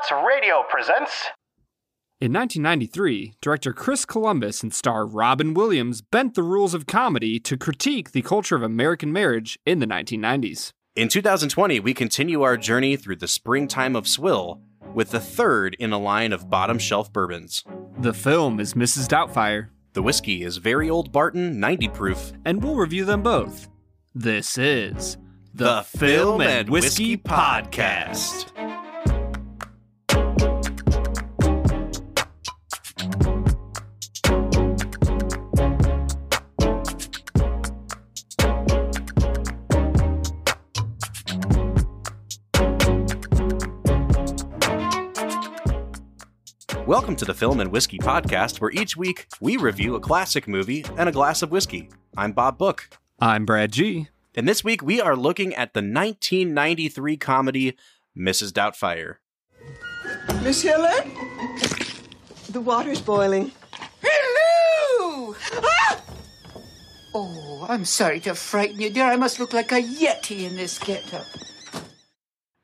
Robots Radio presents. In 1993, director Chris Columbus and star Robin Williams bent the rules of comedy to critique the culture of American marriage in the 1990s. In 2020, we continue our journey through the springtime of swill with the third in a line of bottom shelf bourbons. The film is Mrs. Doubtfire, The whiskey is very old Barton 90 proof. and we'll review them both. This is The Film and Whiskey Podcast. Welcome to the Film and Whiskey Podcast, where each week we review a classic movie and a glass of whiskey. I'm Bob Book. I'm Brad G. And this week we are looking at the 1993 comedy Mrs. Doubtfire. Miss Helen? The water's boiling. Hello! Ah! Oh, I'm sorry to frighten you, dear. I must look like a yeti in this getup.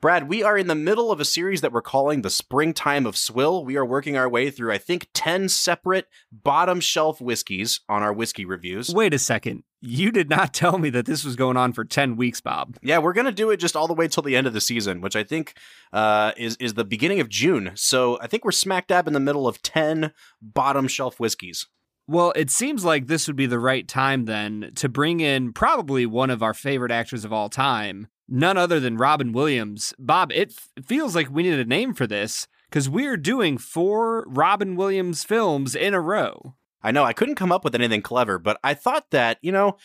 Brad, we are in the middle of a series that we're calling the Springtime of Swill. We are working our way through, I think, 10 separate bottom shelf whiskeys on our whiskey reviews. Wait a second. You did not tell me that this was going on for 10 weeks, Bob. Yeah, we're gonna do it just all the way till the end of the season, which I think uh, is is the beginning of June. So I think we're smack dab in the middle of ten bottom shelf whiskeys. Well, it seems like this would be the right time then to bring in probably one of our favorite actors of all time, none other than Robin Williams. Bob, it f- feels like we need a name for this because we're doing four Robin Williams films in a row. I know I couldn't come up with anything clever, but I thought that you know.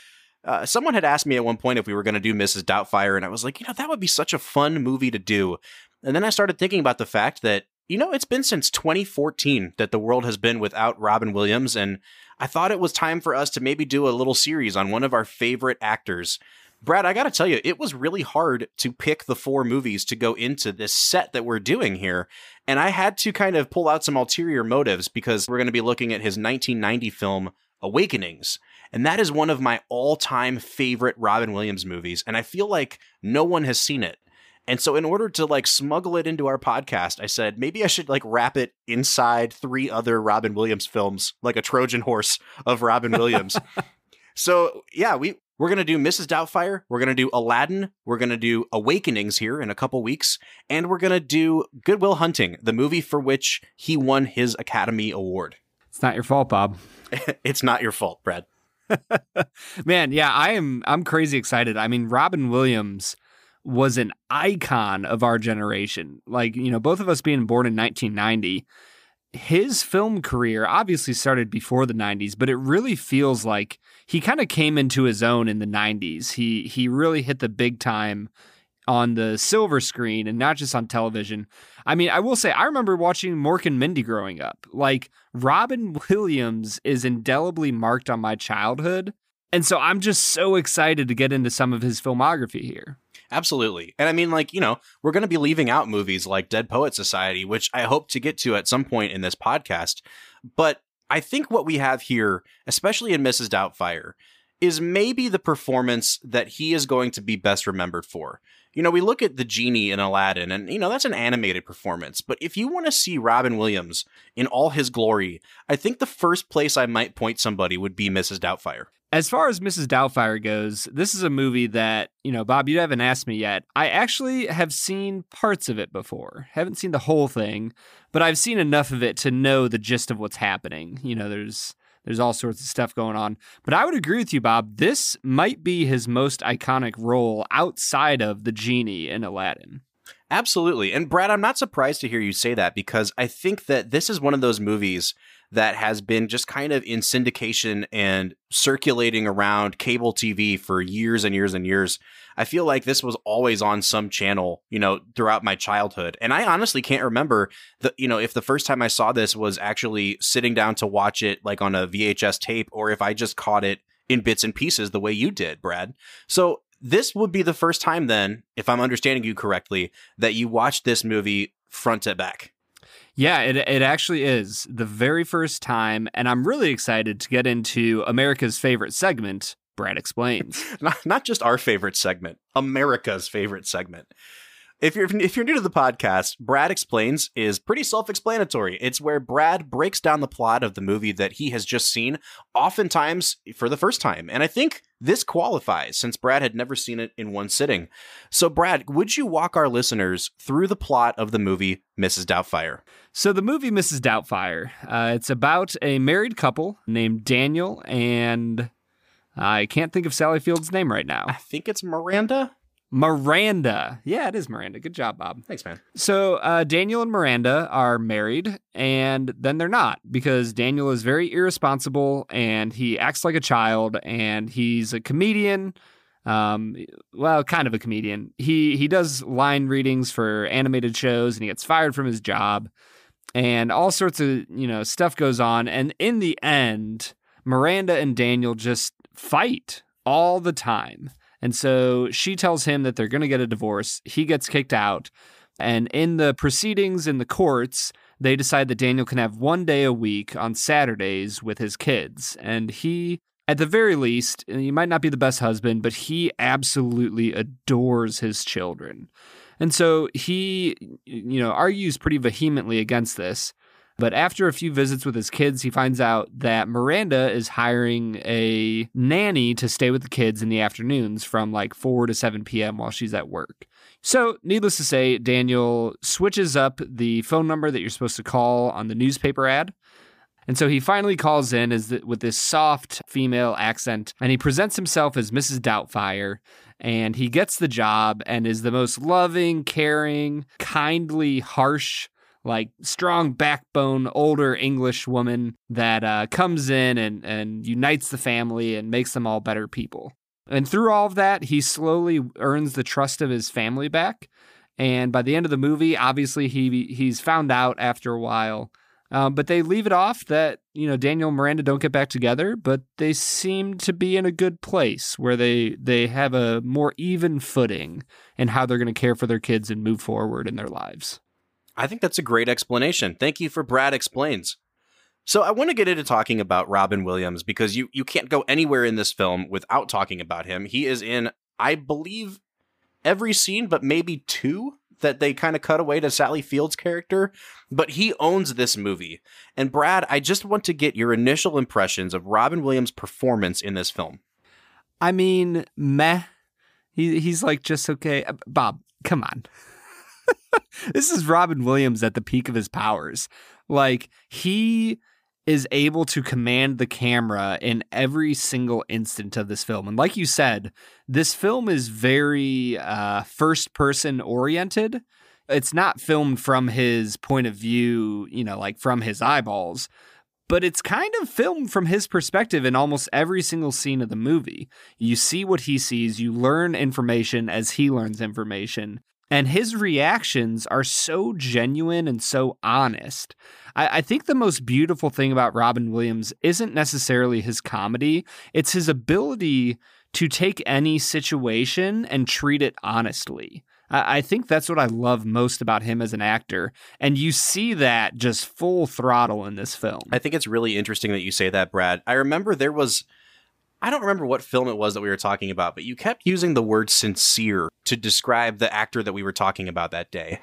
Uh, someone had asked me at one point if we were going to do Mrs. Doubtfire, and I was like, you know, that would be such a fun movie to do. And then I started thinking about the fact that, you know, it's been since 2014 that the world has been without Robin Williams, and I thought it was time for us to maybe do a little series on one of our favorite actors. Brad, I got to tell you, it was really hard to pick the four movies to go into this set that we're doing here. And I had to kind of pull out some ulterior motives because we're going to be looking at his 1990 film, Awakenings. And that is one of my all time favorite Robin Williams movies. And I feel like no one has seen it. And so in order to like smuggle it into our podcast, I said maybe I should like wrap it inside three other Robin Williams films, like a Trojan horse of Robin Williams. so yeah, we we're gonna do Mrs. Doubtfire, we're gonna do Aladdin, we're gonna do Awakenings here in a couple weeks, and we're gonna do Good Will Hunting, the movie for which he won his Academy Award. It's not your fault, Bob. it's not your fault, Brad. Man, yeah, I am I'm crazy excited. I mean, Robin Williams was an icon of our generation. Like, you know, both of us being born in 1990, his film career obviously started before the 90s, but it really feels like he kind of came into his own in the 90s. He he really hit the big time on the silver screen and not just on television. I mean, I will say I remember watching Mork and Mindy growing up. Like Robin Williams is indelibly marked on my childhood. And so I'm just so excited to get into some of his filmography here. Absolutely. And I mean, like, you know, we're going to be leaving out movies like Dead Poet Society, which I hope to get to at some point in this podcast. But I think what we have here, especially in Mrs. Doubtfire, is maybe the performance that he is going to be best remembered for. You know, we look at the genie in Aladdin, and, you know, that's an animated performance. But if you want to see Robin Williams in all his glory, I think the first place I might point somebody would be Mrs. Doubtfire. As far as Mrs. Doubtfire goes, this is a movie that, you know, Bob, you haven't asked me yet. I actually have seen parts of it before. Haven't seen the whole thing, but I've seen enough of it to know the gist of what's happening. You know, there's there's all sorts of stuff going on. But I would agree with you, Bob. This might be his most iconic role outside of the genie in Aladdin. Absolutely. And Brad, I'm not surprised to hear you say that because I think that this is one of those movies that has been just kind of in syndication and circulating around cable TV for years and years and years. I feel like this was always on some channel, you know, throughout my childhood. And I honestly can't remember the, you know, if the first time I saw this was actually sitting down to watch it like on a VHS tape or if I just caught it in bits and pieces the way you did, Brad. So this would be the first time then, if I'm understanding you correctly, that you watched this movie front to back. Yeah, it it actually is the very first time, and I'm really excited to get into America's favorite segment. Brad explains. not, not just our favorite segment, America's favorite segment. If you're if you're new to the podcast, Brad explains is pretty self-explanatory. It's where Brad breaks down the plot of the movie that he has just seen, oftentimes for the first time. And I think this qualifies since Brad had never seen it in one sitting. So Brad, would you walk our listeners through the plot of the movie Mrs. Doubtfire? So the movie Mrs. Doubtfire, uh, it's about a married couple named Daniel and I can't think of Sally Field's name right now. I think it's Miranda. Miranda. Yeah, it is Miranda. Good job, Bob. Thanks, man. So uh, Daniel and Miranda are married, and then they're not because Daniel is very irresponsible and he acts like a child, and he's a comedian. Um, well, kind of a comedian. He he does line readings for animated shows, and he gets fired from his job, and all sorts of you know stuff goes on. And in the end, Miranda and Daniel just fight all the time. And so she tells him that they're going to get a divorce. He gets kicked out. And in the proceedings in the courts, they decide that Daniel can have one day a week on Saturdays with his kids. And he, at the very least, he might not be the best husband, but he absolutely adores his children. And so he, you know, argues pretty vehemently against this. But after a few visits with his kids, he finds out that Miranda is hiring a nanny to stay with the kids in the afternoons from like 4 to 7 p.m. while she's at work. So, needless to say, Daniel switches up the phone number that you're supposed to call on the newspaper ad. And so he finally calls in as the, with this soft female accent and he presents himself as Mrs. Doubtfire and he gets the job and is the most loving, caring, kindly, harsh like strong backbone older English woman that uh, comes in and, and unites the family and makes them all better people. And through all of that, he slowly earns the trust of his family back. And by the end of the movie, obviously he he's found out after a while. Um, but they leave it off that you know Daniel and Miranda don't get back together, but they seem to be in a good place where they they have a more even footing in how they're going to care for their kids and move forward in their lives. I think that's a great explanation. Thank you for Brad Explains. So I want to get into talking about Robin Williams because you you can't go anywhere in this film without talking about him. He is in, I believe, every scene, but maybe two that they kind of cut away to Sally Field's character. But he owns this movie. And Brad, I just want to get your initial impressions of Robin Williams' performance in this film. I mean, meh. He he's like just okay. Uh, Bob, come on. this is Robin Williams at the peak of his powers. Like he is able to command the camera in every single instant of this film. And like you said, this film is very uh, first person oriented. It's not filmed from his point of view, you know, like from his eyeballs, but it's kind of filmed from his perspective in almost every single scene of the movie. You see what he sees, you learn information as he learns information. And his reactions are so genuine and so honest. I, I, think the most beautiful thing about Robin Williams isn't necessarily his comedy, it's his ability to take any situation and treat it honestly. I, I think that's what I love most about him as an actor. And you see that just full throttle in this film. I think it's really interesting that you say that, Brad. I remember there was I don't remember what film it was that we were talking about, but you kept using the word sincere to describe the actor that we were talking about that day.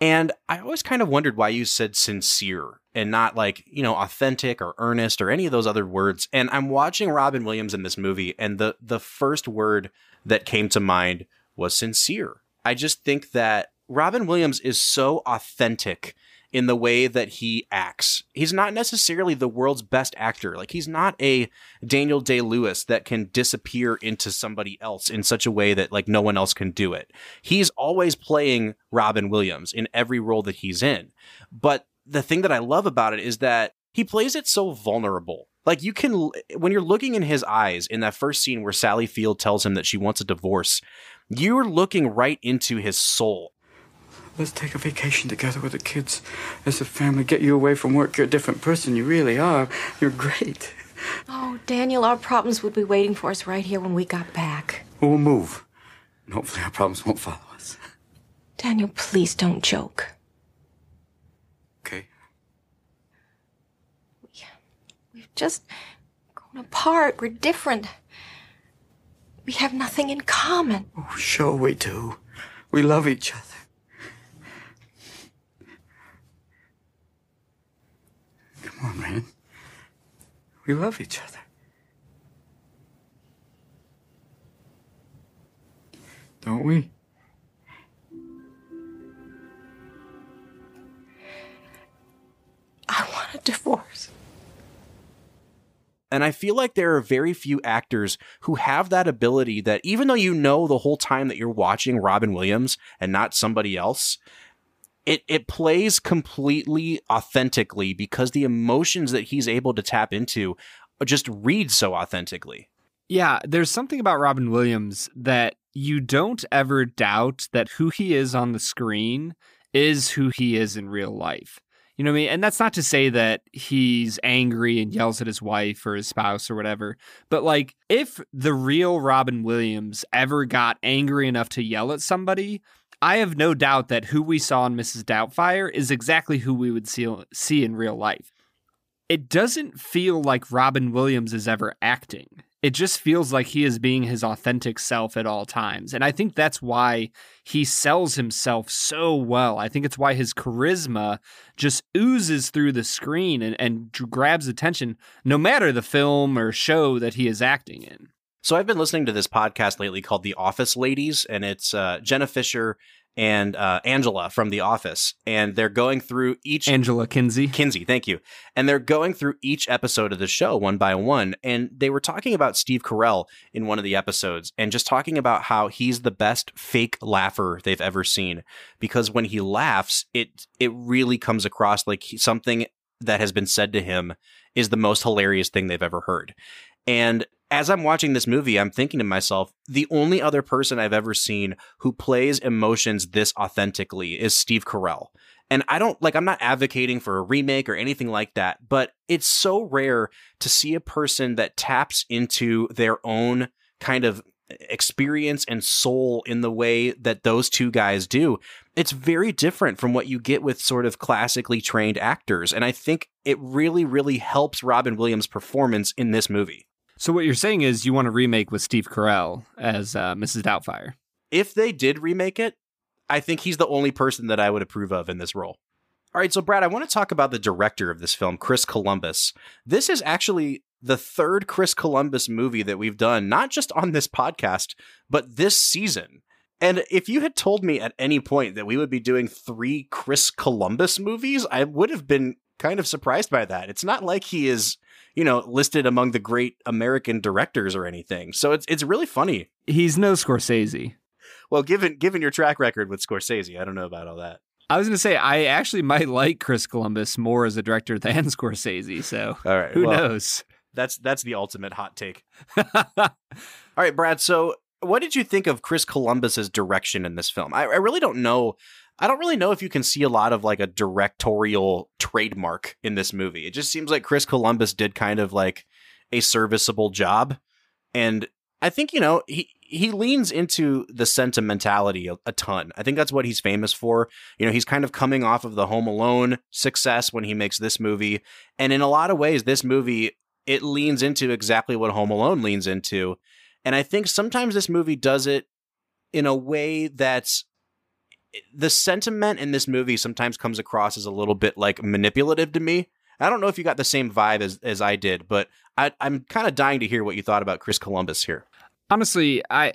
And I always kind of wondered why you said sincere and not like, you know, authentic or earnest or any of those other words. And I'm watching Robin Williams in this movie, and the the first word that came to mind was sincere. I just think that Robin Williams is so authentic in the way that he acts. He's not necessarily the world's best actor. Like he's not a Daniel Day Lewis that can disappear into somebody else in such a way that like no one else can do it. He's always playing Robin Williams in every role that he's in. But the thing that I love about it is that he plays it so vulnerable. Like you can when you're looking in his eyes in that first scene where Sally Field tells him that she wants a divorce, you're looking right into his soul. Let's take a vacation together with the kids as a family. Get you away from work. You're a different person. You really are. You're great. Oh, Daniel, our problems would be waiting for us right here when we got back. We'll move. And hopefully our problems won't follow us. Daniel, please don't joke. Okay? We've just grown apart. We're different. We have nothing in common. Oh, sure we do. We love each other. Come on, man. We love each other. Don't we? I want a divorce. And I feel like there are very few actors who have that ability that even though you know the whole time that you're watching Robin Williams and not somebody else, it it plays completely authentically because the emotions that he's able to tap into just read so authentically. Yeah, there's something about Robin Williams that you don't ever doubt that who he is on the screen is who he is in real life. You know what I mean? And that's not to say that he's angry and yells at his wife or his spouse or whatever. But like, if the real Robin Williams ever got angry enough to yell at somebody, I have no doubt that who we saw in Mrs. Doubtfire is exactly who we would see, see in real life. It doesn't feel like Robin Williams is ever acting. It just feels like he is being his authentic self at all times. And I think that's why he sells himself so well. I think it's why his charisma just oozes through the screen and, and grabs attention no matter the film or show that he is acting in. So I've been listening to this podcast lately called The Office Ladies, and it's uh, Jenna Fischer and uh, Angela from The Office, and they're going through each Angela Kinsey. Kinsey, thank you. And they're going through each episode of the show one by one, and they were talking about Steve Carell in one of the episodes, and just talking about how he's the best fake laugher they've ever seen because when he laughs, it it really comes across like he, something that has been said to him is the most hilarious thing they've ever heard. And as I'm watching this movie, I'm thinking to myself, the only other person I've ever seen who plays emotions this authentically is Steve Carell. And I don't like, I'm not advocating for a remake or anything like that, but it's so rare to see a person that taps into their own kind of experience and soul in the way that those two guys do. It's very different from what you get with sort of classically trained actors. And I think it really, really helps Robin Williams' performance in this movie. So what you're saying is you want to remake with Steve Carell as uh, Mrs. Doubtfire. If they did remake it, I think he's the only person that I would approve of in this role. All right, so Brad, I want to talk about the director of this film, Chris Columbus. This is actually the third Chris Columbus movie that we've done, not just on this podcast, but this season. And if you had told me at any point that we would be doing three Chris Columbus movies, I would have been kind of surprised by that. It's not like he is you know, listed among the great American directors or anything. So it's it's really funny. He's no Scorsese. Well, given given your track record with Scorsese, I don't know about all that. I was going to say I actually might like Chris Columbus more as a director than Scorsese. So all right, who well, knows? That's that's the ultimate hot take. all right, Brad. So what did you think of Chris Columbus's direction in this film? I, I really don't know I don't really know if you can see a lot of like a directorial trademark in this movie. It just seems like Chris Columbus did kind of like a serviceable job. And I think, you know, he he leans into the sentimentality a, a, ton. I think that's what he's famous for. You know, he's kind of coming off of the Home Alone success when he makes this movie. And in a lot of ways, this movie it leans into exactly what Home Alone leans into. And I think sometimes this movie does it in a way that's the sentiment in this movie sometimes comes across as a little bit like manipulative to me. I don't know if you got the same vibe as, as I did, but I, I'm kind of dying to hear what you thought about Chris Columbus here. Honestly, I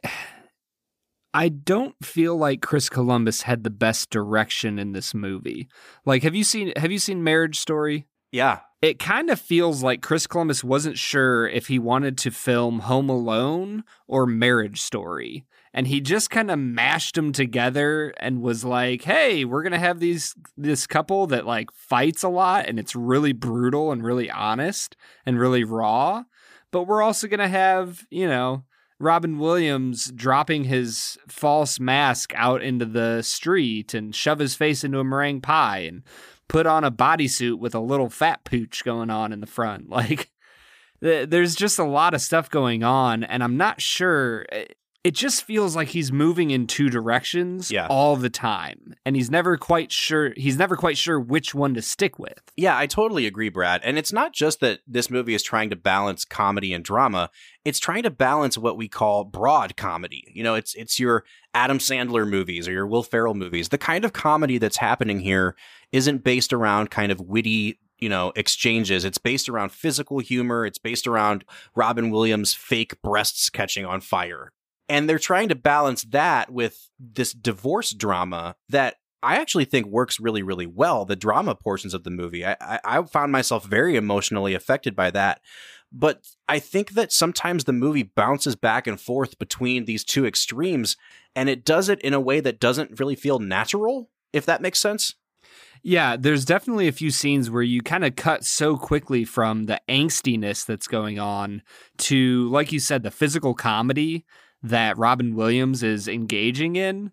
I don't feel like Chris Columbus had the best direction in this movie. Like, have you seen have you seen Marriage Story? Yeah. It kind of feels like Chris Columbus wasn't sure if he wanted to film Home Alone or Marriage Story. And he just kind of mashed them together and was like, "Hey, we're going to have these this couple that like fights a lot and it's really brutal and really honest and really raw, but we're also going to have, you know, Robin Williams dropping his false mask out into the street and shove his face into a meringue pie and put on a bodysuit with a little fat pooch going on in the front. Like, there's just a lot of stuff going on, and I'm not sure. Eh, It just feels like he's moving in two directions Yeah. all the time, and he's never quite sure. He's never quite sure which one to stick with. Yeah, I totally agree, Brad. And it's not just that this movie is trying to balance comedy and drama. It's trying to balance what we call broad comedy. You know, it's it's your Adam Sandler movies or your Will Ferrell movies. The kind of comedy that's happening here isn't based around kind of witty you know, exchanges. It's based around physical humor. It's based around Robin Williams' fake breasts catching on fire. And they're trying to balance that with this divorce drama that I actually think works really, really well. The drama portions of the movie, I, I, I found myself very emotionally affected by that. But I think that sometimes the movie bounces back and forth between these two extremes, and it does it in a way that doesn't really feel natural, if that makes sense. Yeah, there's definitely a few scenes where you kind of cut so quickly from the angstiness that's going on to, like you said, the physical comedy that Robin Williams is engaging in.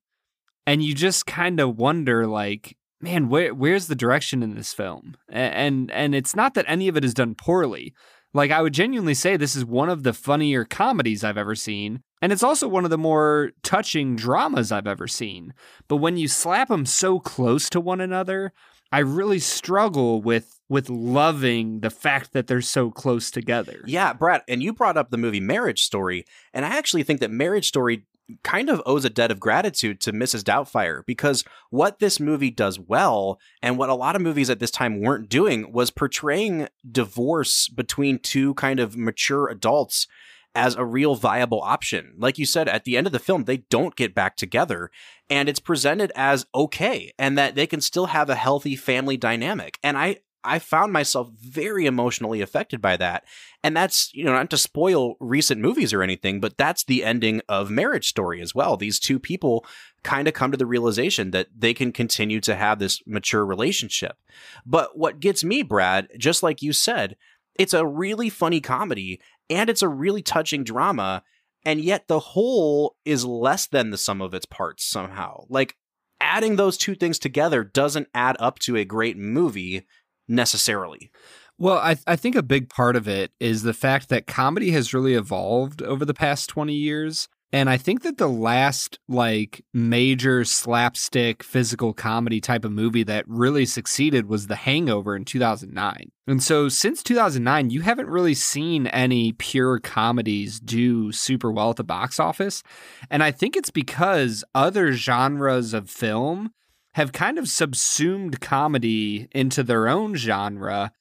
And you just kind of wonder, like, man, where where's the direction in this film? And, and and it's not that any of it is done poorly. Like I would genuinely say this is one of the funnier comedies I've ever seen, and it's also one of the more touching dramas I've ever seen. But when you slap them so close to one another, I really struggle with with loving the fact that they're so close together. Yeah, Brad, and you brought up the movie Marriage Story, and I actually think that Marriage Story kind of owes a debt of gratitude to Mrs. Doubtfire because what this movie does well and what a lot of movies at this time weren't doing was portraying divorce between two kind of mature adults as a real viable option. Like you said, at the end of the film, they don't get back together and it's presented as okay and that they can still have a healthy family dynamic. And I, I found myself very emotionally affected by that. And that's, you know, not to spoil recent movies or anything, but that's the ending of Marriage Story as well. These two people kind of come to the realization that they can continue to have this mature relationship. But what gets me, Brad, just like you said, it's a really funny comedy and it's a really touching drama. And yet the whole is less than the sum of its parts somehow. Like adding those two things together doesn't add up to a great movie necessarily. Well, I, I think a big part of it is the fact that comedy has really evolved over the past 20 years. And I think that the last like major slapstick physical comedy type of movie that really succeeded was The Hangover in 2009. And so since 2009, you haven't really seen any pure comedies do super well at the box office. And I think it's because other genres of film have kind of subsumed comedy into their own genre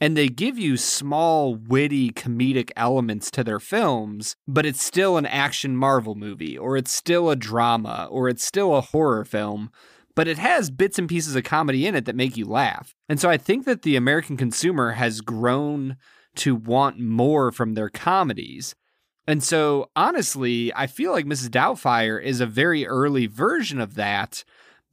and they give you small, witty, comedic elements to their films, but it's still an action Marvel movie, or it's still a drama, or it's still a horror film, but it has bits and pieces of comedy in it that make you laugh. And so I think that the American consumer has grown to want more from their comedies. And so honestly, I feel like Mrs. Doubtfire is a very early version of that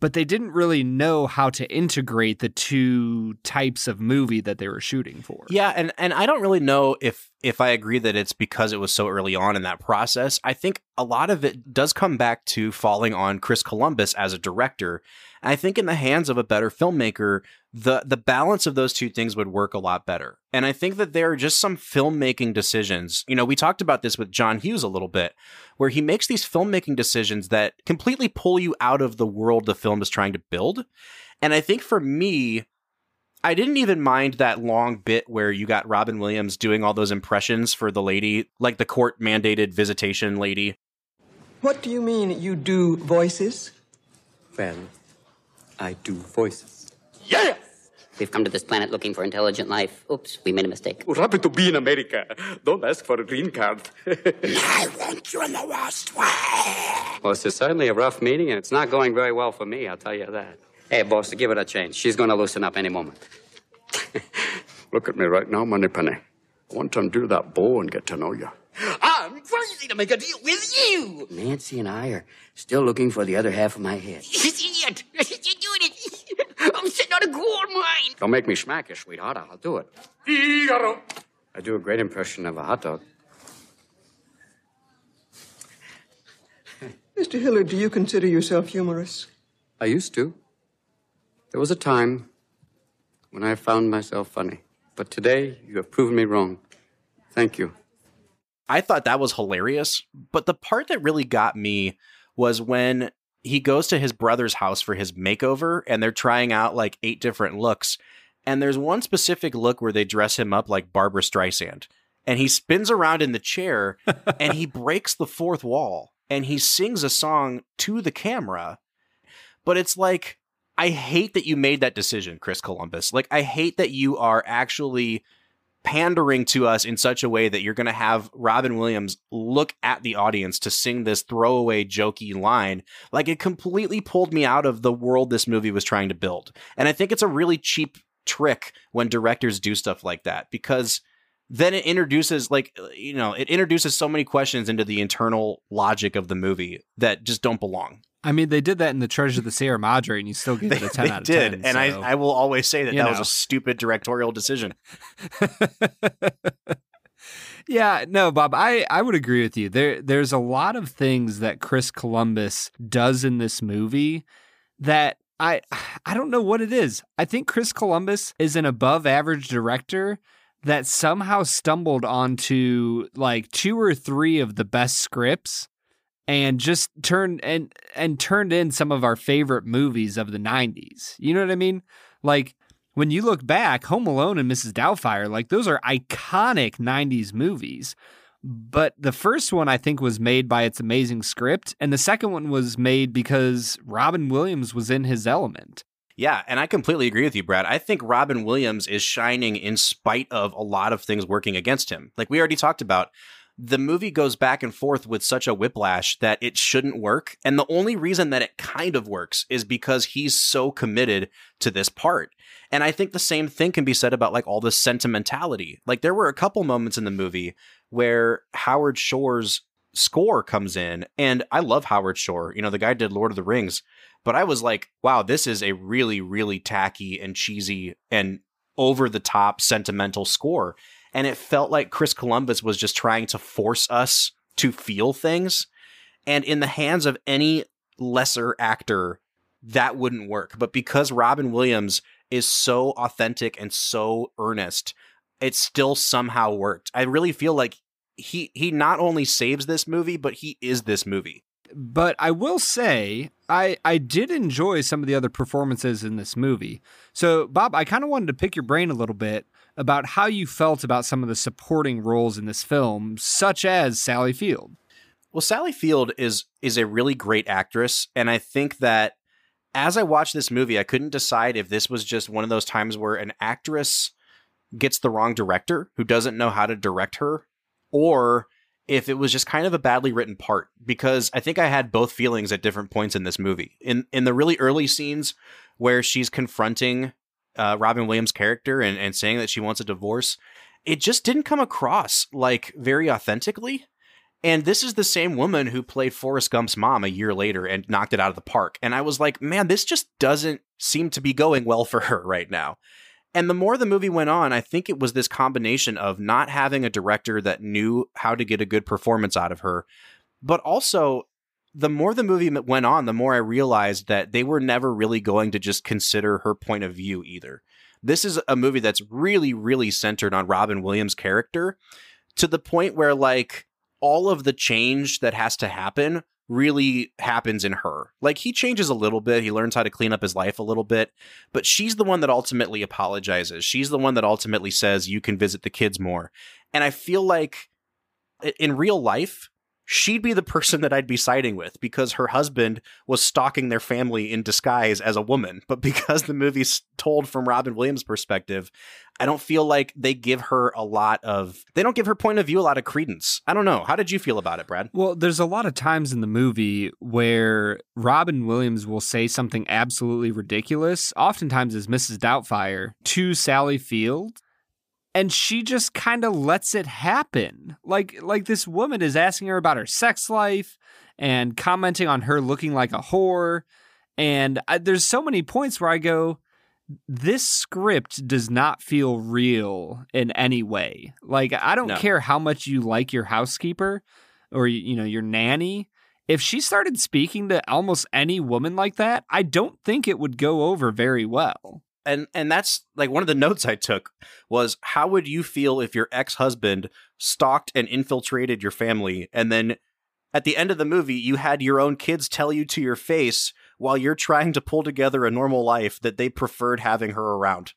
but they didn't really know how to integrate the two types of movie that they were shooting for. Yeah, and and I don't really know if if I agree that it's because it was so early on in that process. I think a lot of it does come back to falling on Chris Columbus as a director. And I think in the hands of a better filmmaker, the the balance of those two things would work a lot better. And I think that there are just some filmmaking decisions. You know, we talked about this with John Hughes a little bit, where he makes these filmmaking decisions that completely pull you out of the world the film is trying to build. And I think for me, I didn't even mind that long bit where you got Robin Williams doing all those impressions for the lady, like the court mandated visitation lady. What do you mean you do voices? Well, I do voices. Yes! We've come to this planet looking for intelligent life. Oops, we made a mistake. What happened to be in America? Don't ask for a green card. I want you in the worst way. Well, this is certainly a rough meeting, and it's not going very well for me, I'll tell you that. Hey, boss, give it a chance. She's going to loosen up any moment. Look at me right now, Moneypenny. I want to undo that bow and get to know you. I'm crazy to make a deal with you. Nancy and I are still looking for the other half of my head. Idiot! You're doing it. I'm sitting on a gold mine. Don't make me smack you, sweetheart. I'll do it. Figaro. I do a great impression of a hot dog. Mr. Hillard, do you consider yourself humorous? I used to. There was a time when I found myself funny. But today, you have proven me wrong. Thank you. I thought that was hilarious, but the part that really got me was when he goes to his brother's house for his makeover and they're trying out like eight different looks. And there's one specific look where they dress him up like Barbra Streisand. And he spins around in the chair and he breaks the fourth wall and he sings a song to the camera. But it's like, I hate that you made that decision, Chris Columbus. Like, I hate that you are actually pandering to us in such a way that you're going to have Robin Williams look at the audience to sing this throwaway jokey line. Like it completely pulled me out of the world this movie was trying to build. And I think it's a really cheap trick when directors do stuff like that because then it introduces like uh, you know it introduces so many questions into the internal logic of the movie that just don't belong I mean, they did that in the Treasure of the Sierra Madre, and you still gave it a ten they out of 10. did ten. and so- I, I will always say that that was a stupid directorial decision yeah, no, Bob, I, I would agree with you. There there's a lot of things that Chris Columbus does in this movie that I I don't know what it is. I think Chris Columbus is an above average director that somehow stumbled onto like two or three of the best scripts and just turned and and turned in some of our favorite movies of the 90s. You know what I mean? Like when you look back, Home Alone and Mrs. Doubtfire, like those are iconic 90s movies. But the first one I think was made by its amazing script, and the second one was made because Robin Williams was in his element. Yeah, and I completely agree with you, Brad. I think Robin Williams is shining in spite of a lot of things working against him. Like we already talked about, the movie goes back and forth with such a whiplash that it shouldn't work. And the only reason that it kind of works is because he's so committed to this part. And I think the same thing can be said about like all the sentimentality. Like there were a couple moments in the movie where Howard Shore's score comes in, and I love Howard Shore. You know, the guy did Lord of the Rings, but I was like, wow, this is a really, really tacky and cheesy and over the top sentimental score. And it felt like Chris Columbus was just trying to force us to feel things. And in the hands of any lesser actor, that wouldn't work. But because Robin Williams is so authentic and so earnest, it still somehow worked. I really feel like he he not only saves this movie, but he is this movie. But I will say, I, I did enjoy some of the other performances in this movie. So, Bob, I kind of wanted to pick your brain a little bit about how you felt about some of the supporting roles in this film, such as Sally Field. Well, Sally Field is is a really great actress, and I think that as I watched this movie, I couldn't decide if this was just one of those times where an actress gets the wrong director who doesn't know how to direct her, or if it was just kind of a badly written part. Because I think I had both feelings at different points in this movie. In in the really early scenes where she's confronting uh, Robin Williams' character and, and saying that she wants a divorce, it just didn't come across like very authentically. And this is the same woman who played Forrest Gump's mom a year later and knocked it out of the park. And I was like, man, this just doesn't seem to be going well for her right now. And the more the movie went on, I think it was this combination of not having a director that knew how to get a good performance out of her, but also the more the movie went on, the more I realized that they were never really going to just consider her point of view either. This is a movie that's really, really centered on Robin Williams' character to the point where, like, all of the change that has to happen really happens in her. Like he changes a little bit, he learns how to clean up his life a little bit, but she's the one that ultimately apologizes. She's the one that ultimately says you can visit the kids more. And I feel like in real life, she'd be the person that I'd be siding with because her husband was stalking their family in disguise as a woman. But because the movie's told from Robin Williams' perspective, I don't feel like they give her a lot of they don't give her point of view a lot of credence. I don't know. How did you feel about it, Brad? Well, there's a lot of times in the movie where Robin Williams will say something absolutely ridiculous, oftentimes as Mrs. Doubtfire, to Sally Field. And she just kind of lets it happen. Like like this woman is asking her about her sex life and commenting on her looking like a whore and I, there's so many points where I go this script does not feel real in any way. Like I don't No. care how much you like your housekeeper or you know your nanny. If she started speaking to almost any woman like that, I don't think it would go over very well. And and that's like one of the notes I took was how would you feel if your ex-husband stalked and infiltrated your family and then at the end of the movie you had your own kids tell you to your face while you're trying to pull together a normal life that they preferred having her around.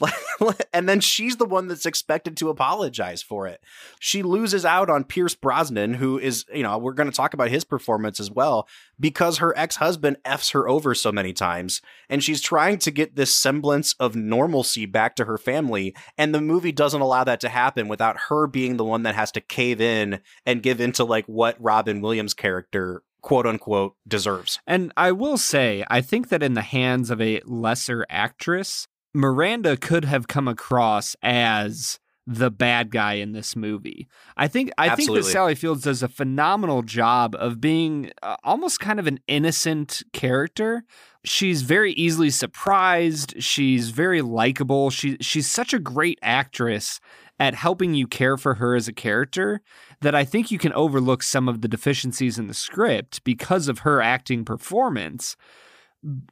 and then she's the one that's expected to apologize for it. She loses out on Pierce Brosnan, who is, you know, we're going to talk about his performance as well, because her ex husband F's her over so many times. And she's trying to get this semblance of normalcy back to her family. And the movie doesn't allow that to happen without her being the one that has to cave in and give into like what Robin Williams' character, quote unquote, deserves. And I will say, I think that in the hands of a lesser actress, Miranda could have come across as the bad guy in this movie. I think I think that Sally Fields does a phenomenal job of being uh, almost kind of an innocent character. She's very easily surprised. She's very likable. She she's such a great actress at helping you care for her as a character that I think you can overlook some of the deficiencies in the script because of her acting performance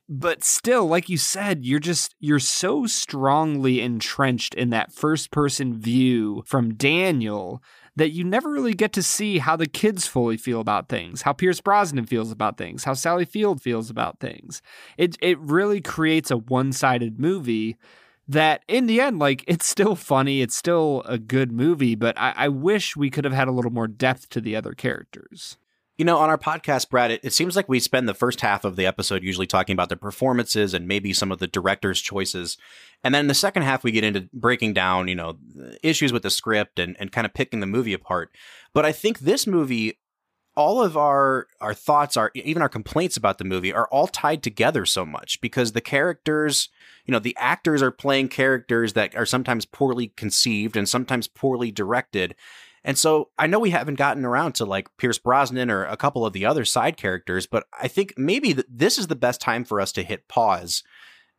but still like you said you're just you're so strongly entrenched in that first person view from Daniel that you never really get to see how the kids fully feel about things, how Pierce Brosnan feels about things, how Sally Field feels about things. It it really creates a one-sided movie that in the end, like it's still funny, it's still a good movie, but I, I wish we could have had a little more depth to the other characters. You know, on our podcast, Brad, it, it seems like we spend the first half of the episode usually talking about the performances and maybe some of the director's choices. And then the second half, we get into breaking down, you know, issues with the script and, and kind of picking the movie apart. But I think this movie, all of our our thoughts are even our complaints about the movie are all tied together so much because the characters you know the actors are playing characters that are sometimes poorly conceived and sometimes poorly directed and so I know we haven't gotten around to like Pierce Brosnan or a couple of the other side characters, but I think maybe th- this is the best time for us to hit pause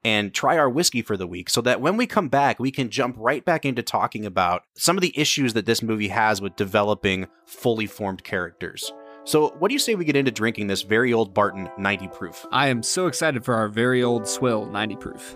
and try our whiskey for the week so that when we come back, we can jump right back into talking about some of the issues that this movie has with developing fully formed characters. So, what do you say we get into drinking this very old Barton 90 proof? I am so excited for our very old swill 90 proof.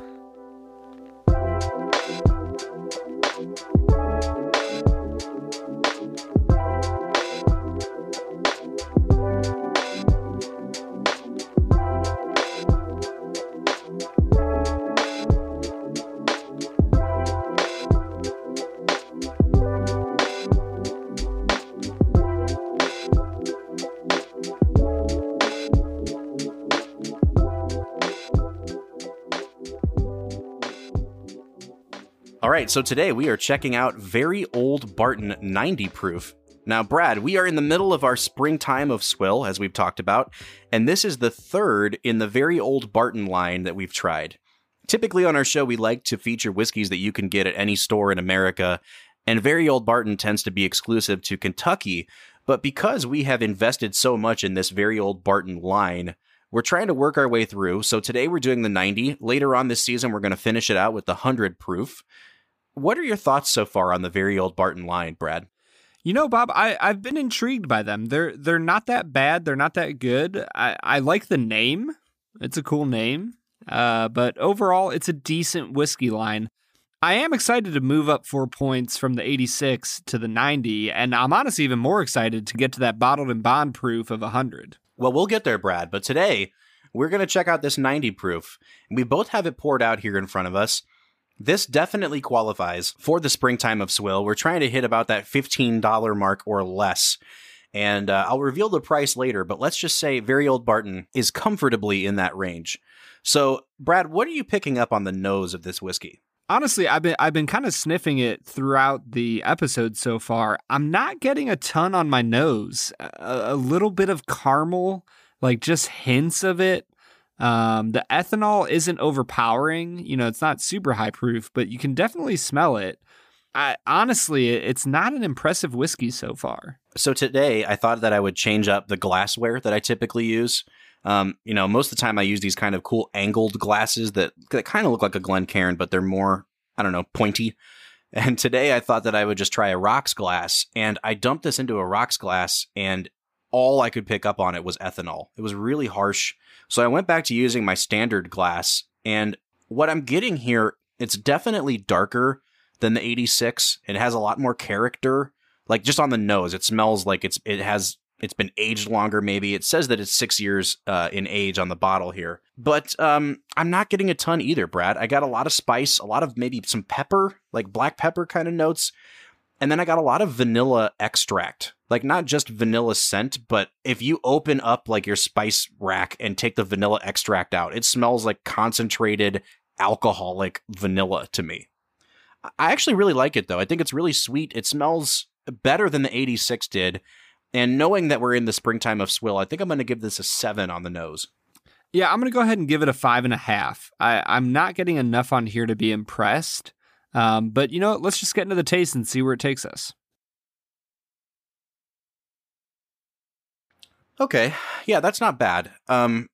Right, so today we are checking out very old Barton 90 proof. Now, Brad, we are in the middle of our springtime of swill, as we've talked about, and this is the third in the very old Barton line that we've tried. Typically on our show, we like to feature whiskeys that you can get at any store in America, and very old Barton tends to be exclusive to Kentucky. But because we have invested so much in this very old Barton line, we're trying to work our way through. So today we're doing the 90. Later on this season, we're going to finish it out with the 100 proof. What are your thoughts so far on the very old Barton line, Brad? You know, Bob, I, I've been intrigued by them. They're they're not that bad. They're not that good. I, I like the name. It's a cool name. Uh, but overall, it's a decent whiskey line. I am excited to move up four points from the 86 to the 90, and I'm honestly even more excited to get to that bottled and bond proof of 100. Well, we'll get there, Brad, but today we're going to check out this 90 proof. We both have it poured out here in front of us. This definitely qualifies for the springtime of swill. We're trying to hit about that $15 mark or less. And uh, I'll reveal the price later, but let's just say Very Old Barton is comfortably in that range. So, Brad, what are you picking up on the nose of this whiskey? Honestly, I've been I've been kind of sniffing it throughout the episode so far. I'm not getting a ton on my nose. A, a little bit of caramel, like just hints of it. Um, the ethanol isn't overpowering. You know, it's not super high proof, but you can definitely smell it. I honestly, it's not an impressive whiskey so far. So today, I thought that I would change up the glassware that I typically use. Um, you know, most of the time I use these kind of cool angled glasses that, that kind of look like a Glencairn, but they're more, I don't know, pointy. And today I thought that I would just try a rocks glass, and I dumped this into a rocks glass, and all I could pick up on it was ethanol. It was really harsh. So I went back to using my standard glass, and what I'm getting here, it's definitely darker than the 86. It has a lot more character. Like just on the nose, it smells like it's it has it's been aged longer maybe it says that it's six years uh, in age on the bottle here but um, i'm not getting a ton either brad i got a lot of spice a lot of maybe some pepper like black pepper kind of notes and then i got a lot of vanilla extract like not just vanilla scent but if you open up like your spice rack and take the vanilla extract out it smells like concentrated alcoholic vanilla to me i actually really like it though i think it's really sweet it smells better than the 86 did and knowing that we're in the springtime of swill, I think I'm going to give this a seven on the nose. Yeah, I'm going to go ahead and give it a five and a half. I, I'm not getting enough on here to be impressed. Um, but you know what? Let's just get into the taste and see where it takes us. Okay. Yeah, that's not bad. Um,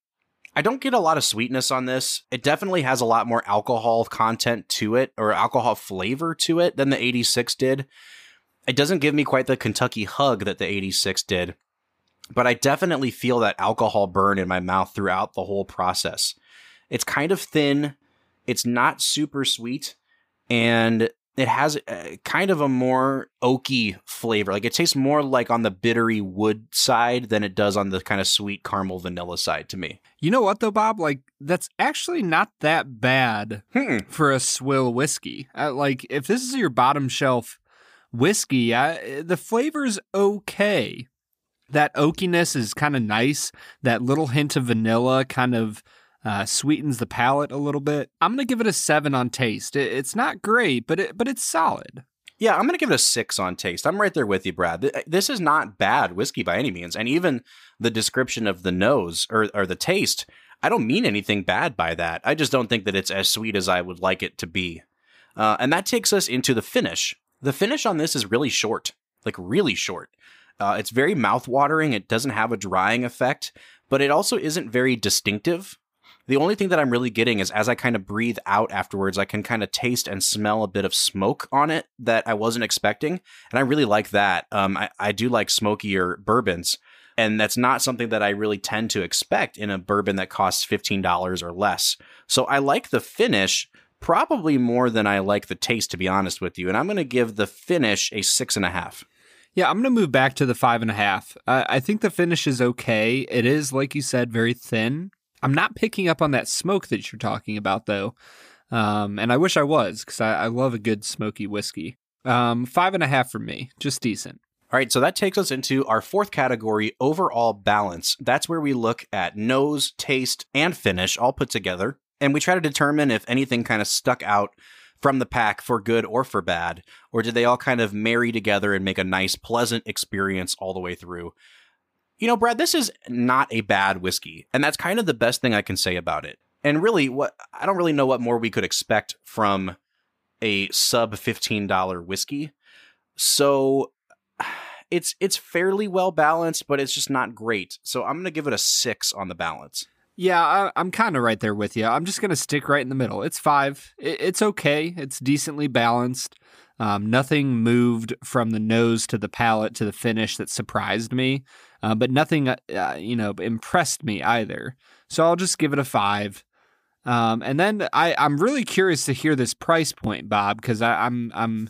I don't get a lot of sweetness on this. It definitely has a lot more alcohol content to it or alcohol flavor to it than the 86 did. It doesn't give me quite the Kentucky hug that the 86 did, but I definitely feel that alcohol burn in my mouth throughout the whole process. It's kind of thin, it's not super sweet, and it has a, kind of a more oaky flavor. Like it tastes more like on the bittery wood side than it does on the kind of sweet caramel vanilla side to me. You know what though, Bob? Like that's actually not that bad Hmm. for a swill whiskey. Uh, like if this is your bottom shelf whiskey, I, the flavor's okay. That oakiness is kind of nice. That little hint of vanilla kind of uh, sweetens the palate a little bit. I'm gonna give it a seven on taste. It, it's not great, but it, but it's solid. Yeah, I'm to give it a six on taste. I'm right there with you, Brad. This is not bad whiskey by any means. And even the description of the nose or, or the taste, I don't mean anything bad by that. I just don't think that it's as sweet as I would like it to be. Uh, and that takes us into the finish. The finish on this is really short, like really short. Uh, it's very mouth-watering. It doesn't have a drying effect, but it also isn't very distinctive. The only thing that I'm really getting is as I kind of breathe out afterwards, I can kind of taste and smell a bit of smoke on it that I wasn't expecting. And I really like that. Um, I, I do like smokier bourbons. And that's not something that I really tend to expect in a bourbon that costs $15 or less. So I like the finish probably more than I like the taste, to be honest with you. And I'm going to give the finish a six and a half. Yeah, I'm going to move back to the five and a half. Uh, I think the finish is okay. It is, like you said, very thin. I'm not picking up on that smoke that you're talking about, though. Um, and I wish I was because I, I love a good smoky whiskey. Um, five and a half for me, just decent. All right, so that takes us into our fourth category, overall balance. That's where we look at nose, taste, and finish all put together. And we try to determine if anything kind of stuck out from the pack for good or for bad, or did they all kind of marry together and make a nice, pleasant experience all the way through? You know, Brad, this is not a bad whiskey, and that's kind of the best thing I can say about it. And really, what I don't really know what more we could expect from a sub $15 whiskey. So it's it's fairly well balanced, but it's just not great. So I'm gonna give it a six on the balance. Yeah, I, I'm kind of right there with you. I'm just going to stick right in the middle. It's five. It, it's okay. It's decently balanced. Um, nothing moved from the nose to the palate to the finish that surprised me, uh, but nothing, uh, you know, impressed me either. So I'll just give it a five. Um, and then I, I'm really curious to hear this price point, Bob, because I'm I'm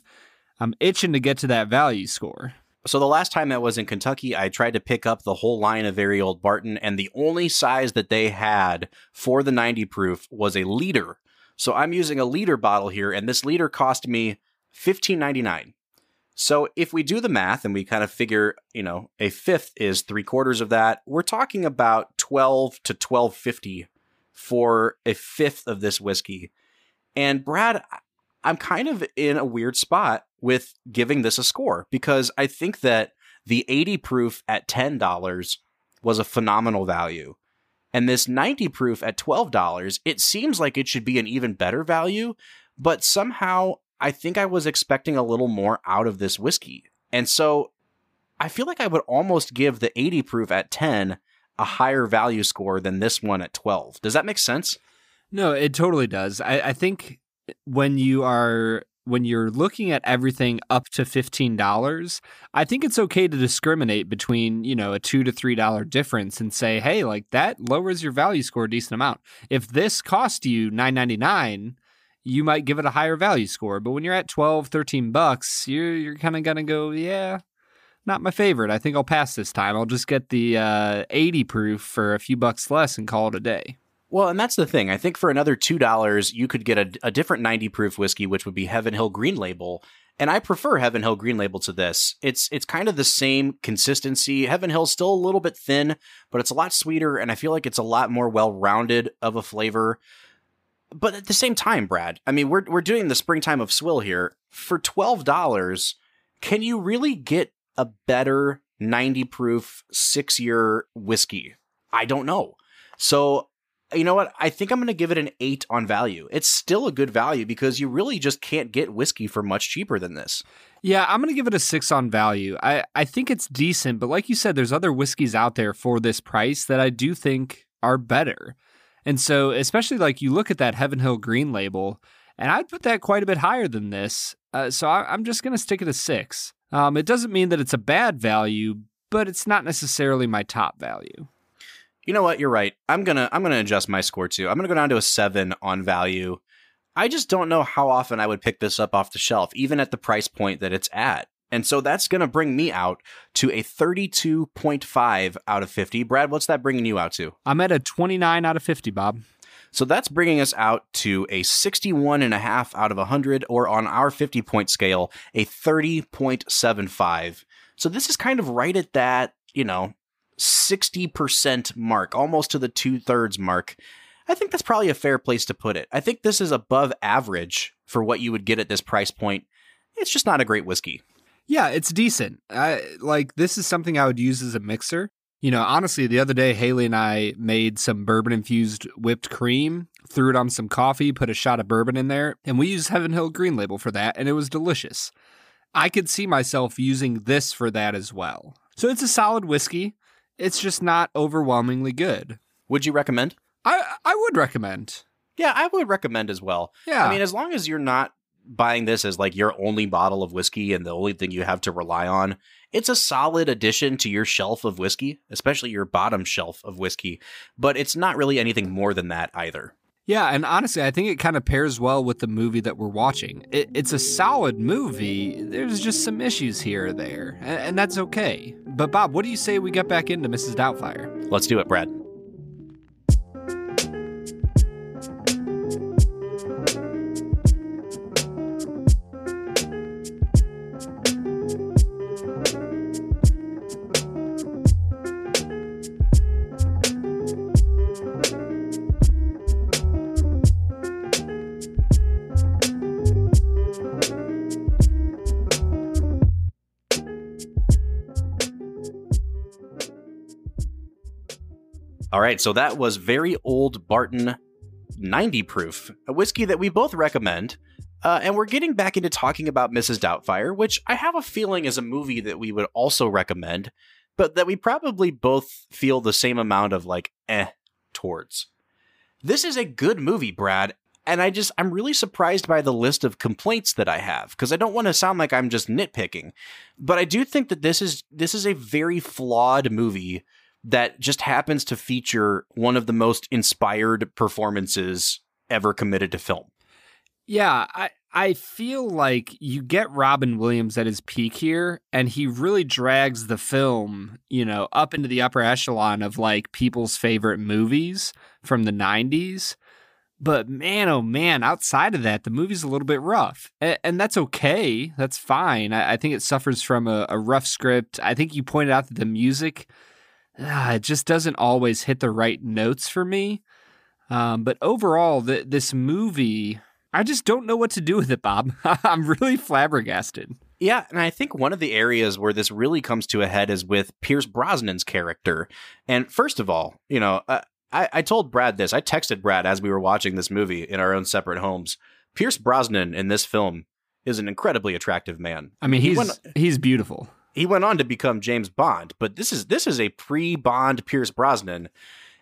I'm itching to get to that value score. So the last time I was in Kentucky, I tried to pick up the whole line of very old Barton, and the only size that they had for the 90 proof was a liter. So I'm using a liter bottle here, and this liter cost me $15.99. So if we do the math and we kind of figure, you know, a fifth is three quarters of that, we're talking about 12 to 1250 for a fifth of this whiskey. And Brad, I'm kind of in a weird spot with giving this a score because I think that the 80 proof at $10 was a phenomenal value. And this 90 proof at $12, it seems like it should be an even better value, but somehow I think I was expecting a little more out of this whiskey. And so I feel like I would almost give the 80 proof at 10 a higher value score than this one at 12. Does that make sense? No, it totally does. I, I think when you are when you're looking at everything up to $15, I think it's okay to discriminate between, you know, a 2 to $3 difference and say, "Hey, like that lowers your value score a decent amount." If this cost you 9.99, you might give it a higher value score, but when you're at 12, 13 bucks, you're you're kind of going to go, "Yeah, not my favorite. I think I'll pass this time. I'll just get the uh, 80 proof for a few bucks less and call it a day." Well, and that's the thing. I think for another two dollars, you could get a, a different ninety proof whiskey, which would be Heaven Hill Green Label. And I prefer Heaven Hill Green Label to this. It's it's kind of the same consistency. Heaven Hill's still a little bit thin, but it's a lot sweeter, and I feel like it's a lot more well rounded of a flavor. But at the same time, Brad, I mean, we're we're doing the springtime of swill here for twelve dollars. Can you really get a better ninety proof six year whiskey? I don't know. So you know what? I think I'm going to give it an eight on value. It's still a good value because you really just can't get whiskey for much cheaper than this. Yeah, I'm going to give it a six on value. I, I think it's decent, but like you said, there's other whiskeys out there for this price that I do think are better. And so, especially like you look at that Heaven Hill Green label, and I'd put that quite a bit higher than this. Uh, so I, am just going to stick it a six. Um, it doesn't mean that it's a bad value, but it's not necessarily my top value. You know what? You're right. I'm gonna I'm gonna adjust my score too. I'm gonna go down to a seven on value. I just don't know how often I would pick this up off the shelf, even at the price point that it's at. And so that's going to bring me out to a 32.5 out of 50. Brad, what's that bringing you out to? I'm at a 29 out of 50, Bob. So that's bringing us out to a 61 and a half out of 100, or on our 50 point scale, a 30.75. So this is kind of right at that, you know, 60% mark, almost to the two thirds mark. I think that's probably a fair place to put it. I think this is above average for what you would get at this price point. It's just not a great whiskey. Yeah, it's decent. I like this is something I would use as a mixer. You know, honestly, the other day Haley and I made some bourbon infused whipped cream, threw it on some coffee, put a shot of bourbon in there, and we used Heaven Hill Green Label for that, and it was delicious. I could see myself using this for that as well. So it's a solid whiskey. It's just not overwhelmingly good. Would you recommend? I I would recommend. Yeah, I would recommend as well. Yeah. I mean, as long as you're not buying this as like your only bottle of whiskey and the only thing you have to rely on, it's a solid addition to your shelf of whiskey, especially your bottom shelf of whiskey, but it's not really anything more than that either. Yeah, and honestly, I think it kind of pairs well with the movie that we're watching. It, it's a solid movie. There's just some issues here or there, and, and that's okay. But Bob, what do you say we get back into Mrs. Doubtfire? Let's do it, Brad. All right, so that was very old Barton 90 proof, a whiskey that we both recommend. Uh, and we're getting back into talking about Mrs. Doubtfire, which I have a feeling is a movie that we would also recommend, but that we probably both feel the same amount of like eh towards. This is a good movie, Brad, and I just I'm really surprised by the list of complaints that I have because I don't want to sound like I'm just nitpicking, but I do think that this is this is a very flawed movie that just happens to feature one of the most inspired performances ever committed to film. Yeah, I I feel like you get Robin Williams at his peak here, and he really drags the film, you know, up into the upper echelon of like people's favorite movies from the 90s. But man, oh man, outside of that, the movie's a little bit rough. And, and that's okay. That's fine. I, I, think it suffers from a, a rough script. I think you pointed out that the music uh, it just doesn't always hit the right notes for me. Um, but overall, the, this movie, I just don't know what to do with it, Bob. I'm really flabbergasted. Yeah, and I think one of the areas where this really comes to a head is with Pierce Brosnan's character. And first of all, you know, uh, I, I told Brad this. I texted Brad as we were watching this movie in our own separate homes. Pierce Brosnan in this film is an incredibly attractive man. I mean, He he's went- he's beautiful. He went on to become James Bond, but this is this is a pre-Bond Pierce Brosnan.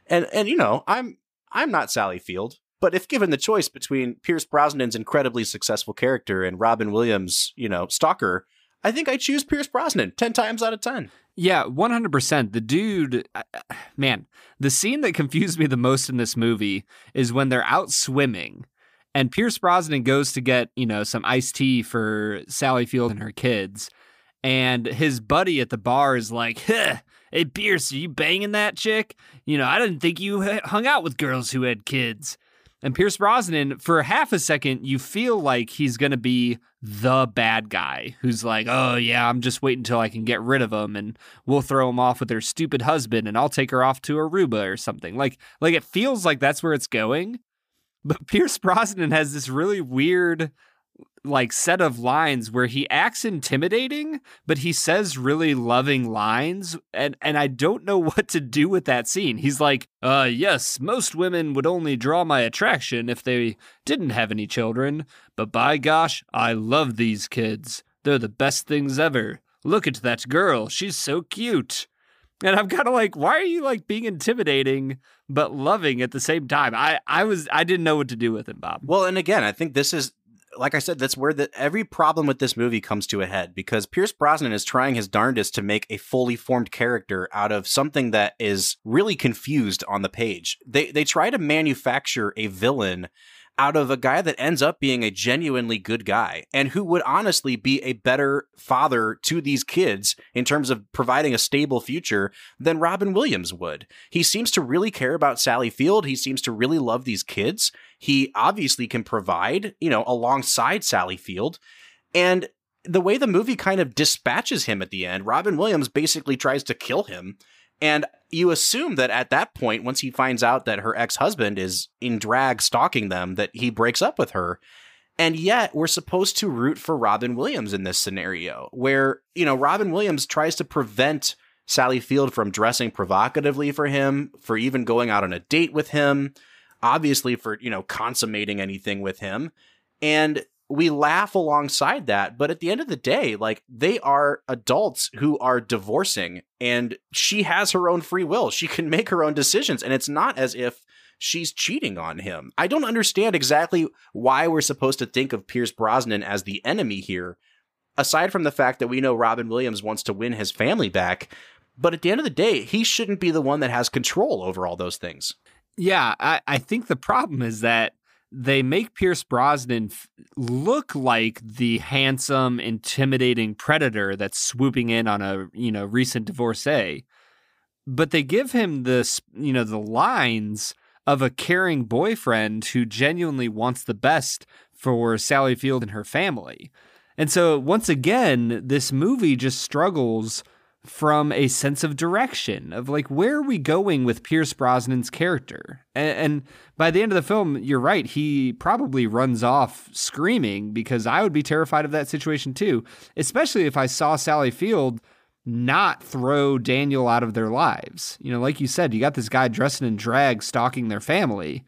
And and you know, I'm I'm not Sally Field, but if given the choice between Pierce Brosnan's incredibly successful character and Robin Williams, you know, stalker, I think I choose Pierce Brosnan 10 times out of 10. Yeah, 100%. The dude, man, the scene that confused me the most in this movie is when they're out swimming and Pierce Brosnan goes to get, you know, some iced tea for Sally Field and her kids. And his buddy at the bar is like, huh, Hey, Pierce, are you banging that chick? You know, I didn't think you hung out with girls who had kids. And Pierce Brosnan, for half a second, you feel like he's going to be the bad guy who's like, oh, yeah, I'm just waiting until I can get rid of him and we'll throw him off with her stupid husband and I'll take her off to Aruba or something. Like, like it feels like that's where it's going. But Pierce Brosnan has this really weird like set of lines where he acts intimidating but he says really loving lines and and I don't know what to do with that scene. He's like, "Uh yes, most women would only draw my attraction if they didn't have any children, but by gosh, I love these kids. They're the best things ever. Look at that girl. She's so cute." And I'm kind of like, why are you like being intimidating but loving at the same time? I I was I didn't know what to do with him, Bob. Well, and again, I think this is like I said, that's where the, every problem with this movie comes to a head because Pierce Brosnan is trying his darndest to make a fully formed character out of something that is really confused on the page. They they try to manufacture a villain out of a guy that ends up being a genuinely good guy and who would honestly be a better father to these kids in terms of providing a stable future than Robin Williams would. He seems to really care about Sally Field. He seems to really love these kids. He obviously can provide, you know, alongside Sally Field. And the way the movie kind of dispatches him at the end, Robin Williams basically tries to kill him. And you assume that at that point, once he finds out that her ex husband is in drag stalking them, that he breaks up with her. And yet, we're supposed to root for Robin Williams in this scenario, where, you know, Robin Williams tries to prevent Sally Field from dressing provocatively for him, for even going out on a date with him, obviously for, you know, consummating anything with him. And we laugh alongside that, but at the end of the day, like they are adults who are divorcing and she has her own free will. She can make her own decisions. And it's not as if she's cheating on him. I don't understand exactly why we're supposed to think of Pierce Brosnan as the enemy here, aside from the fact that we know Robin Williams wants to win his family back. But at the end of the day, he shouldn't be the one that has control over all those things. Yeah, I, I think the problem is that they make Pierce Brosnan f- look like the handsome, intimidating predator that's swooping in on a you know recent divorcee, but they give him this you know the lines of a caring boyfriend who genuinely wants the best for Sally Field and her family. And so once again, this movie just struggles from a sense of direction of like where are we going with Pierce Brosnan's character? And, and, by the end of the film, you're right, he probably runs off screaming because I would be terrified of that situation too, especially if I saw Sally Field not throw Daniel out of their lives. You know, like you said, you got this guy dressing in drag stalking their family.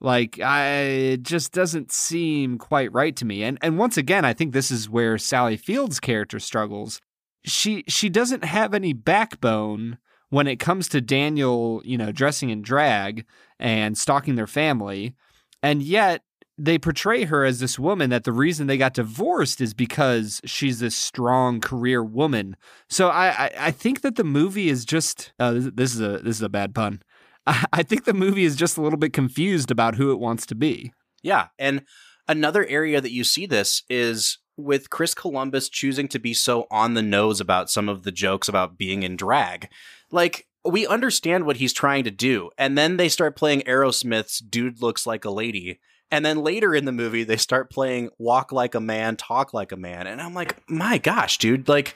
Like I it just doesn't seem quite right to me. And and once again, I think this is where Sally Field's character struggles she she doesn't have any backbone when it comes to Daniel, you know, dressing in drag and stalking their family. And yet they portray her as this woman that the reason they got divorced is because she's this strong career woman. So I I, I think that the movie is just uh, this, is a this is a bad pun. I think the movie is just a little bit confused about who it wants to be. Yeah, and another area that you see this is with Chris Columbus choosing to be so on the nose about some of the jokes about being in drag. Like, we understand what he's trying to do. And then they start playing Aerosmith's Dude Looks Like a Lady. And then later in the movie, they start playing Walk Like a Man, Talk Like a Man. And I'm like, my gosh, dude, like,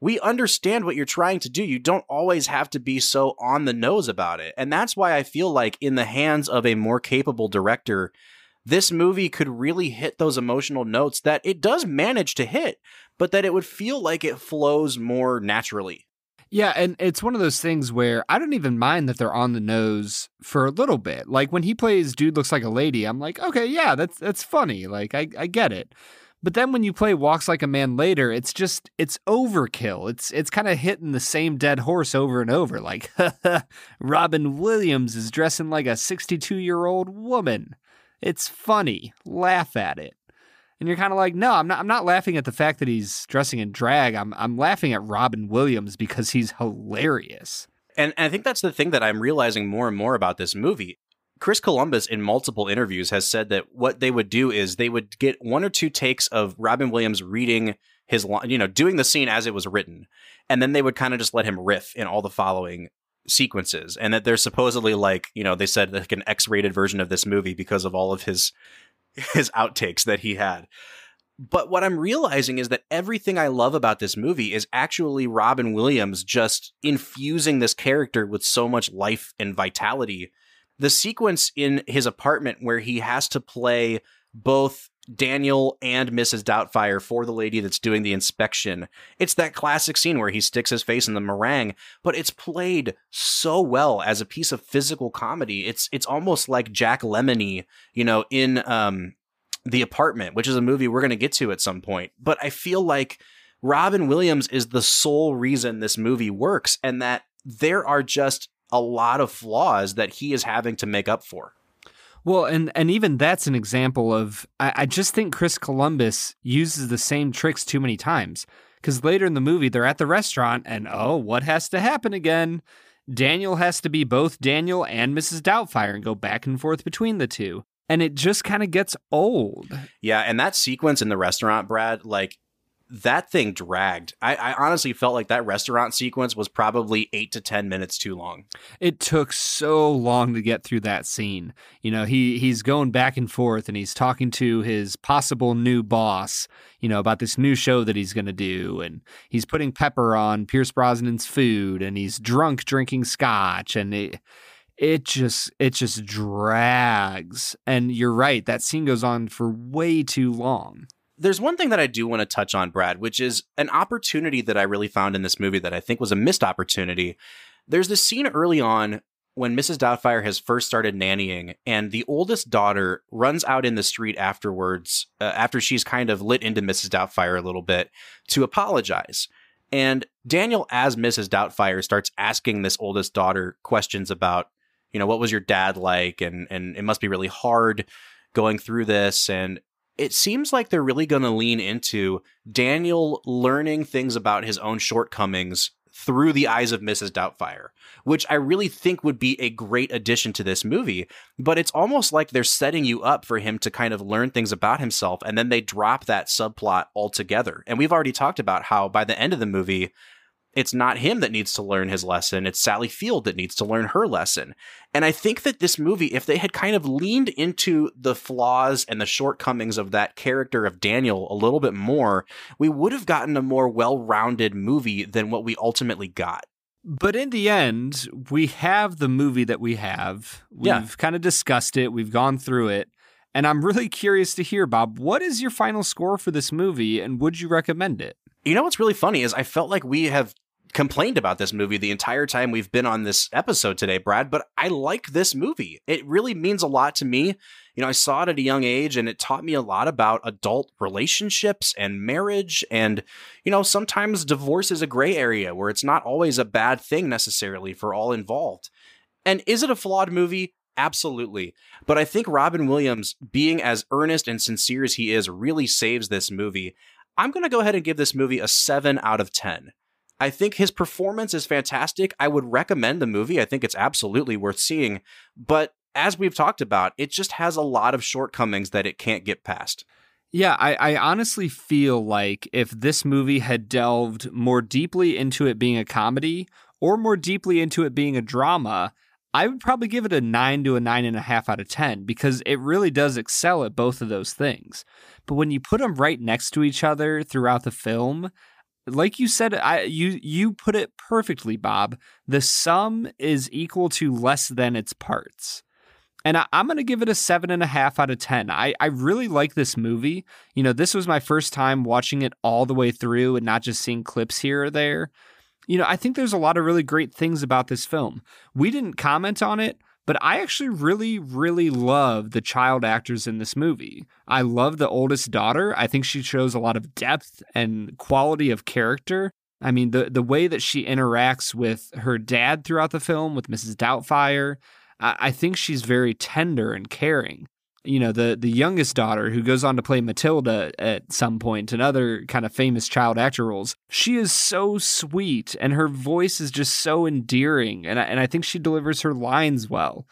we understand what you're trying to do. You don't always have to be so on the nose about it. And that's why I feel like, in the hands of a more capable director, this movie could really hit those emotional notes that it does manage to hit, but that it would feel like it flows more naturally. Yeah, and it's one of those things where I don't even mind that they're on the nose for a little bit. Like when he plays dude looks like a lady, I'm like, okay, yeah, that's that's funny. Like I, I get it. But then when you play Walks Like a Man later, it's just it's overkill. It's it's kind of hitting the same dead horse over and over. Like Robin Williams is dressing like a 62 year old woman. It's funny. Laugh at it. And you're kind of like, no, I'm not. I'm not laughing at the fact that he's dressing in drag. I'm I'm laughing at Robin Williams because he's hilarious. And, and I think that's the thing that I'm realizing more and more about this movie. Chris Columbus, in multiple interviews, has said that what they would do is they would get one or two takes of Robin Williams reading his, you know, doing the scene as it was written, and then they would kind of just let him riff in all the following sequences. And that there's supposedly like, you know, they said like an X-rated version of this movie because of all of his his outtakes that he had. But what I'm realizing is that everything I love about this movie is actually Robin Williams just infusing this character with so much life and vitality the sequence in his apartment where he has to play both Daniel and Mrs. Doubtfire for the lady that's doing the inspection. It's that classic scene where he sticks his face in the meringue, but it's played so well as a piece of physical comedy. It's it's almost like Jack Lemmony, you know, in um The Apartment, which is a movie we're going to get to at some point. But I feel like Robin Williams is the sole reason this movie works and that there are just a lot of flaws that he is having to make up for. Well, and and even that's an example of I, I just think Chris Columbus uses the same tricks too many times. Because later in the movie, they're at the restaurant, and oh, what has to happen again? Daniel has to be both Daniel and Mrs. Doubtfire and go back and forth between the two. And it just kind of gets old. Yeah, and that sequence in the restaurant, Brad, like that thing dragged. I, I, honestly felt like that restaurant sequence was probably eight to ten minutes too long. It took so long to get through that scene. You know, he he's going back and forth and he's talking to his possible new boss, you know, about this new show that he's gonna do, and he's putting pepper on Pierce Brosnan's food, and he's drunk drinking scotch, and it it just it just drags. And you're right, that scene goes on for way too long there's one thing that I do want to touch on, Brad, which is an opportunity that I really found in this movie that I think was a missed opportunity. There's this scene early on when Mrs. Doubtfire has first started nannying, and the oldest daughter runs out in the street afterwards, uh, after she's kind of lit into Mrs. Doubtfire a little bit, to apologize. And Daniel, as Mrs. Doubtfire, starts asking this oldest daughter questions about, you know, what was your dad like, and and it must be really hard going through this, and it seems like they're really going to lean into Daniel learning things about his own shortcomings through the eyes of Mrs. Doubtfire, which I really think would be a great addition to this movie. But it's almost like they're setting you up for him to kind of learn things about himself, and then they drop that subplot altogether. And we've already talked about how by the end of the movie, it's not him that needs to learn his lesson. It's Sally Field that needs to learn her lesson. And I think that this movie, if they had kind of leaned into the flaws and the shortcomings of that character of Daniel a little bit more, we would have gotten a more well rounded movie than what we ultimately got. But in the end, we have the movie that we have. We've yeah. kind of discussed it, we've gone through it. And I'm really curious to hear, Bob, what is your final score for this movie and would you recommend it? You know what's really funny is I felt like we have complained about this movie the entire time we've been on this episode today, Brad, but I like this movie. It really means a lot to me. You know, I saw it at a young age and it taught me a lot about adult relationships and marriage. And, you know, sometimes divorce is a gray area where it's not always a bad thing necessarily for all involved. And is it a flawed movie? Absolutely. But I think Robin Williams, being as earnest and sincere as he is, really saves this movie. I'm going to go ahead and give this movie a 7 out of 10. I think his performance is fantastic. I would recommend the movie. I think it's absolutely worth seeing. But as we've talked about, it just has a lot of shortcomings that it can't get past. Yeah, I, I, honestly feel like if this movie had delved more deeply into it being a comedy or more deeply into it being a drama, I would probably give it a nine to a nine and a half out of 10 because it really does excel at both of those things. But when you put them right next to each other throughout the film, like you said, I you you put it perfectly, Bob. The sum is equal to less than its parts. And I, am going to give it a seven and a half out of 10. I, I really like this movie. You know, this was my first time watching it all the way through and not just seeing clips here or there. You know, I think there's a lot of really great things about this film. We didn't comment on it, But I actually really, really love the child actors in this movie. I love the oldest daughter. I think she shows a lot of depth and quality of character. I mean, the the way that she interacts with her dad throughout the film, with Mrs. Doubtfire, I, I think she's very tender and caring you know the the youngest daughter who goes on to play Matilda at some point and other kind of famous child actor roles she is so sweet and her voice is just so endearing and I, and I think she delivers her lines well.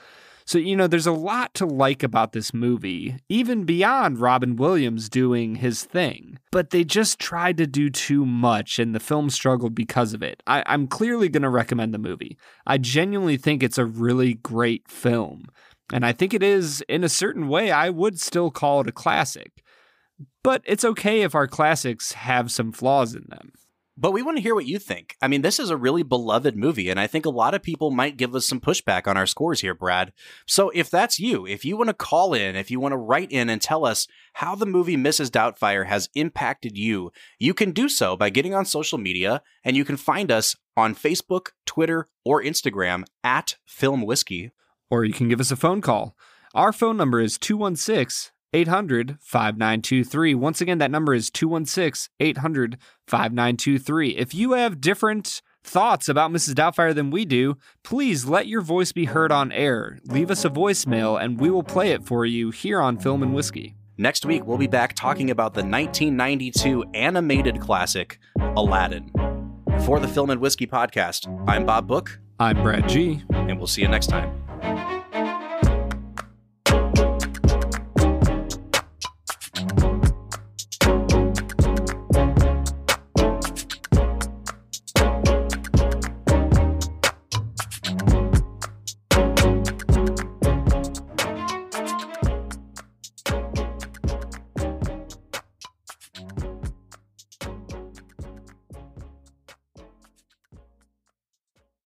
So you know there's a lot to like about this movie even beyond Robin Williams doing his thing. But they just tried to do too much and the film struggled because of it. I, I'm clearly going to recommend the movie. I genuinely think it's a really great film and I think it is, in a certain way, I would still call it a classic. But it's okay if our classics have some flaws in them. But we want to hear what you think. I mean, this is a really beloved movie, and I think a lot of people might give us some pushback on our scores here, Brad. So if that's you, if you want to call in, if you want to write in and tell us how the movie Mrs. Doubtfire has impacted you, you can do so by getting on social media, and you can find us on Facebook, Twitter, or Instagram at Film Whiskey or you can give us a phone call. Our phone number is 216 800 5923. Once again, that number is 216 800 5923. If you have different thoughts about Mrs. Doubtfire than we do, please let your voice be heard on air. Leave us a voicemail and we will play it for you here on Film and Whiskey. Next week, we'll be back talking about the 1992 animated classic, Aladdin. For the Film and Whiskey podcast, I'm Bob Book. I'm Brad G., and we'll see you next time.